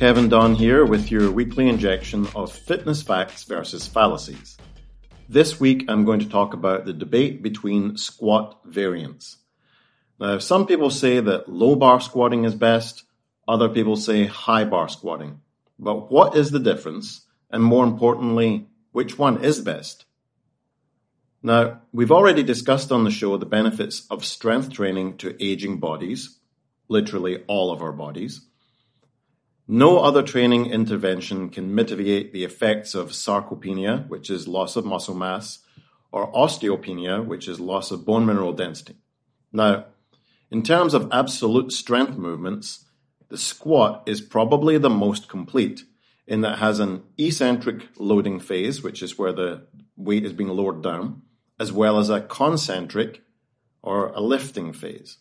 Kevin Dunn here with your weekly injection of fitness facts versus fallacies. This week I'm going to talk about the debate between squat variants. Now, some people say that low bar squatting is best, other people say high bar squatting. But what is the difference? And more importantly, which one is best? Now, we've already discussed on the show the benefits of strength training to aging bodies, literally all of our bodies. No other training intervention can mitigate the effects of sarcopenia, which is loss of muscle mass, or osteopenia, which is loss of bone mineral density. Now, in terms of absolute strength movements, the squat is probably the most complete in that it has an eccentric loading phase, which is where the weight is being lowered down, as well as a concentric or a lifting phase.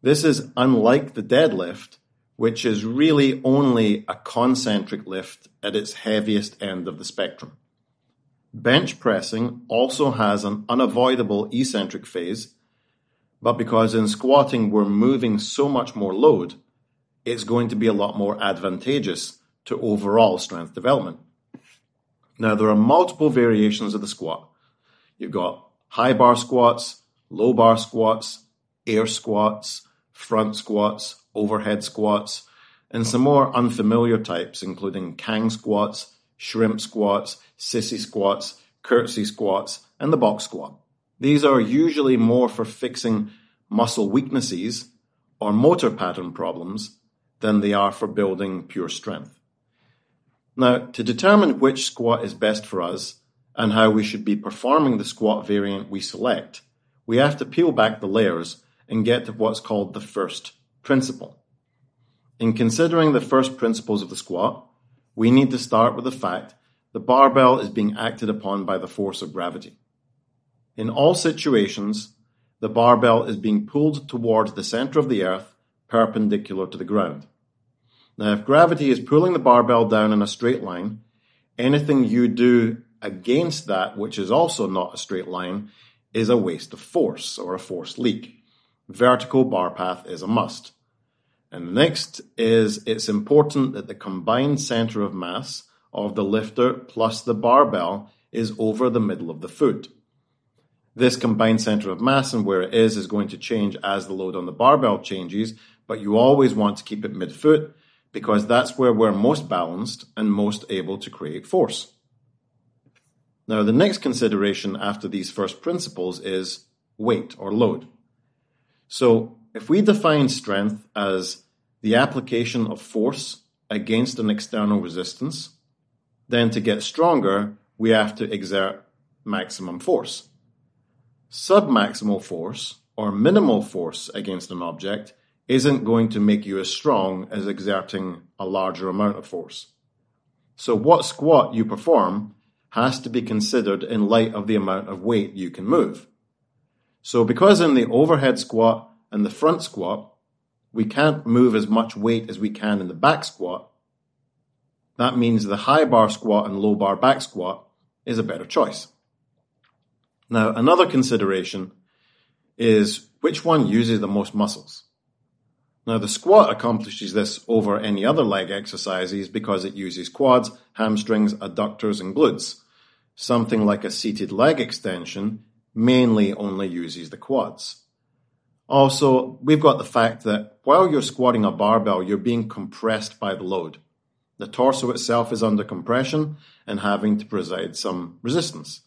This is unlike the deadlift, which is really only a concentric lift at its heaviest end of the spectrum. Bench pressing also has an unavoidable eccentric phase, but because in squatting we're moving so much more load, it's going to be a lot more advantageous to overall strength development. Now, there are multiple variations of the squat. You've got high bar squats, low bar squats, air squats, front squats, overhead squats, and some more unfamiliar types, including Kang squats, shrimp squats, sissy squats, curtsy squats, and the box squat. These are usually more for fixing muscle weaknesses or motor pattern problems than they are for building pure strength. Now, to determine which squat is best for us and how we should be performing the squat variant we select, we have to peel back the layers and get to what's called the first principle. In considering the first principles of the squat, we need to start with the fact the barbell is being acted upon by the force of gravity. In all situations, the barbell is being pulled towards the center of the earth perpendicular to the ground. Now, if gravity is pulling the barbell down in a straight line, anything you do against that, which is also not a straight line, is a waste of force or a force leak. Vertical bar path is a must. And next is it's important that the combined center of mass of the lifter plus the barbell is over the middle of the foot. This combined center of mass and where it is is going to change as the load on the barbell changes, but you always want to keep it midfoot because that's where we're most balanced and most able to create force. Now, the next consideration after these first principles is weight or load. So, if we define strength as the application of force against an external resistance, then to get stronger, we have to exert maximum force. Submaximal force, or minimal force against an object, isn't going to make you as strong as exerting a larger amount of force. So, what squat you perform has to be considered in light of the amount of weight you can move. So, because in the overhead squat and the front squat, we can't move as much weight as we can in the back squat, that means the high bar squat and low bar back squat is a better choice. Now, another consideration is which one uses the most muscles. Now, the squat accomplishes this over any other leg exercises because it uses quads, hamstrings, adductors, and glutes. Something like a seated leg extension mainly only uses the quads. Also, we've got the fact that while you're squatting a barbell, you're being compressed by the load. The torso itself is under compression and having to provide some resistance.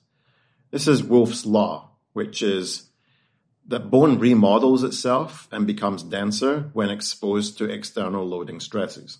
This is Wolff's law, which is that bone remodels itself and becomes denser when exposed to external loading stresses.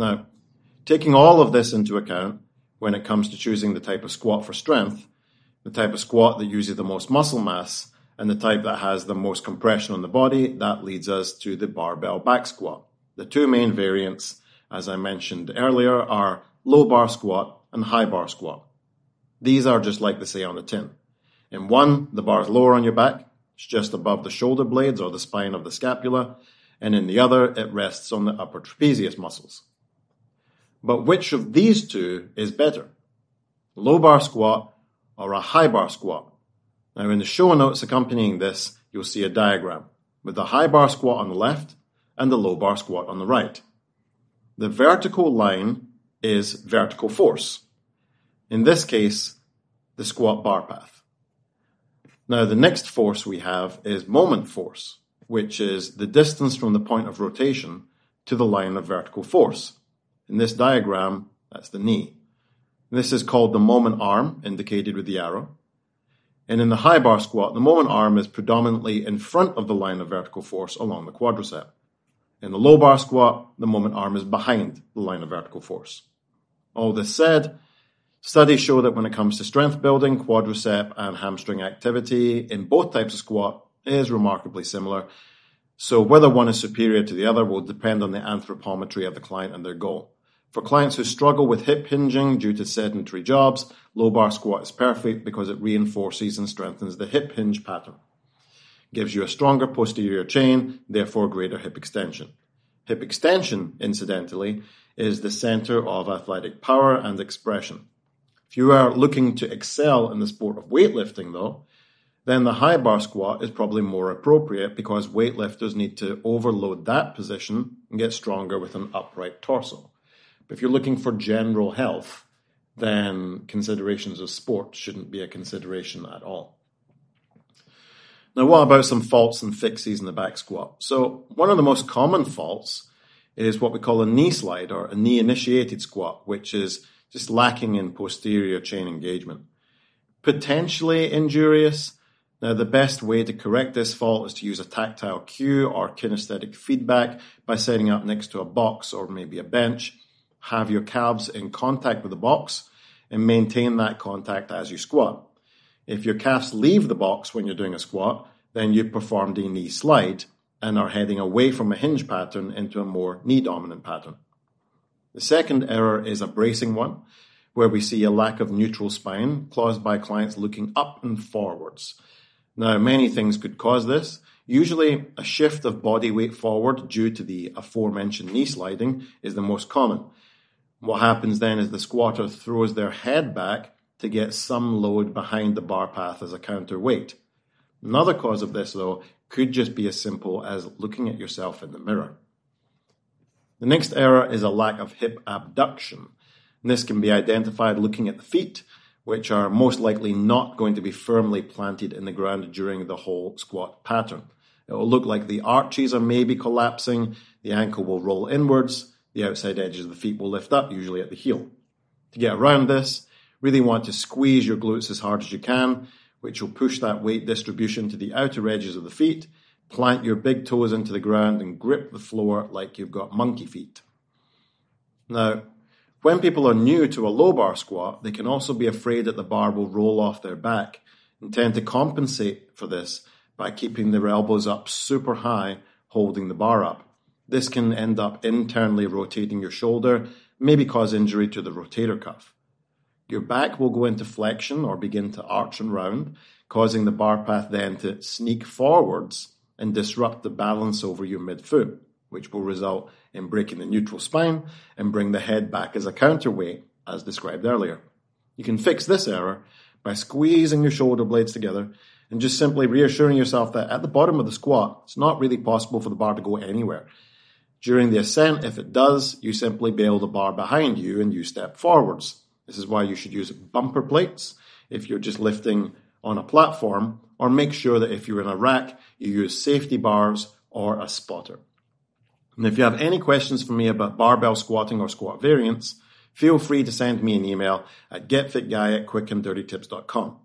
Now, taking all of this into account when it comes to choosing the type of squat for strength, the type of squat that uses the most muscle mass, and the type that has the most compression on the body, that leads us to the barbell back squat. The two main variants, as I mentioned earlier, are low bar squat and high bar squat. These are just like they say on the tin. In one, the bar is lower on your back, it's just above the shoulder blades or the spine of the scapula, and in the other, it rests on the upper trapezius muscles. But which of these two is better? Low bar squat or a high bar squat? Now in the show notes accompanying this, you'll see a diagram with the high bar squat on the left and the low bar squat on the right. The vertical line is vertical force. In this case, the squat bar path. Now the next force we have is moment force, which is the distance from the point of rotation to the line of vertical force. In this diagram, that's the knee. This is called the moment arm, indicated with the arrow. And in the high bar squat, the moment arm is predominantly in front of the line of vertical force along the quadricep. In the low bar squat, the moment arm is behind the line of vertical force. All this said, studies show that when it comes to strength building, quadricep and hamstring activity in both types of squat is remarkably similar. So whether one is superior to the other will depend on the anthropometry of the client and their goal. For clients who struggle with hip hinging due to sedentary jobs, low bar squat is perfect because it reinforces and strengthens the hip hinge pattern. Gives you a stronger posterior chain, therefore greater hip extension. Hip extension, incidentally, is the center of athletic power and expression. If you are looking to excel in the sport of weightlifting, though, then the high bar squat is probably more appropriate because weightlifters need to overload that position and get stronger with an upright torso. But if you're looking for general health, then considerations of sport shouldn't be a consideration at all. Now, what about some faults and fixes in the back squat? So, one of the most common faults is what we call a knee slide or a knee initiated squat, which is just lacking in posterior chain engagement. Potentially injurious. Now, the best way to correct this fault is to use a tactile cue or kinesthetic feedback by setting up next to a box or maybe a bench have your calves in contact with the box and maintain that contact as you squat. If your calves leave the box when you're doing a squat, then you've performed a knee slide and are heading away from a hinge pattern into a more knee dominant pattern. The second error is a bracing one, where we see a lack of neutral spine caused by clients looking up and forwards. Now, many things could cause this. Usually, a shift of body weight forward due to the aforementioned knee sliding is the most common. What happens then is the squatter throws their head back to get some load behind the bar path as a counterweight. Another cause of this, though, could just be as simple as looking at yourself in the mirror. The next error is a lack of hip abduction. And this can be identified looking at the feet, which are most likely not going to be firmly planted in the ground during the whole squat pattern. It will look like the arches are maybe collapsing, the ankle will roll inwards, the outside edges of the feet will lift up, usually at the heel. To get around this, really want to squeeze your glutes as hard as you can, which will push that weight distribution to the outer edges of the feet. Plant your big toes into the ground and grip the floor like you've got monkey feet. Now, when people are new to a low bar squat, they can also be afraid that the bar will roll off their back and tend to compensate for this by keeping their elbows up super high, holding the bar up. This can end up internally rotating your shoulder, maybe cause injury to the rotator cuff. Your back will go into flexion or begin to arch and round, causing the bar path then to sneak forwards and disrupt the balance over your midfoot, which will result in breaking the neutral spine and bring the head back as a counterweight, as described earlier. You can fix this error by squeezing your shoulder blades together and just simply reassuring yourself that at the bottom of the squat, it's not really possible for the bar to go anywhere. During the ascent, if it does, you simply bail the bar behind you and you step forwards. This is why you should use bumper plates if you're just lifting on a platform, or make sure that if you're in a rack, you use safety bars or a spotter. And if you have any questions for me about barbell squatting or squat variants, feel free to send me an email at getfitguy at quickanddirtytips.com.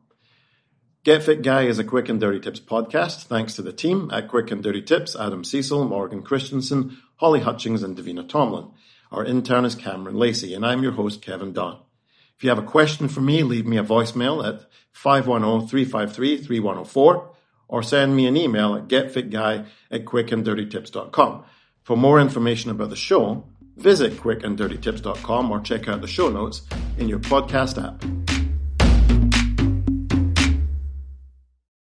Get Fit Guy is a Quick and Dirty Tips podcast thanks to the team at Quick and Dirty Tips, Adam Cecil, Morgan Christensen, Holly Hutchings, and Davina Tomlin. Our intern is Cameron Lacey, and I'm your host, Kevin Dunn. If you have a question for me, leave me a voicemail at 510-353-3104 or send me an email at getfitguy at quickanddirtytips.com. For more information about the show, visit quickanddirtytips.com or check out the show notes in your podcast app.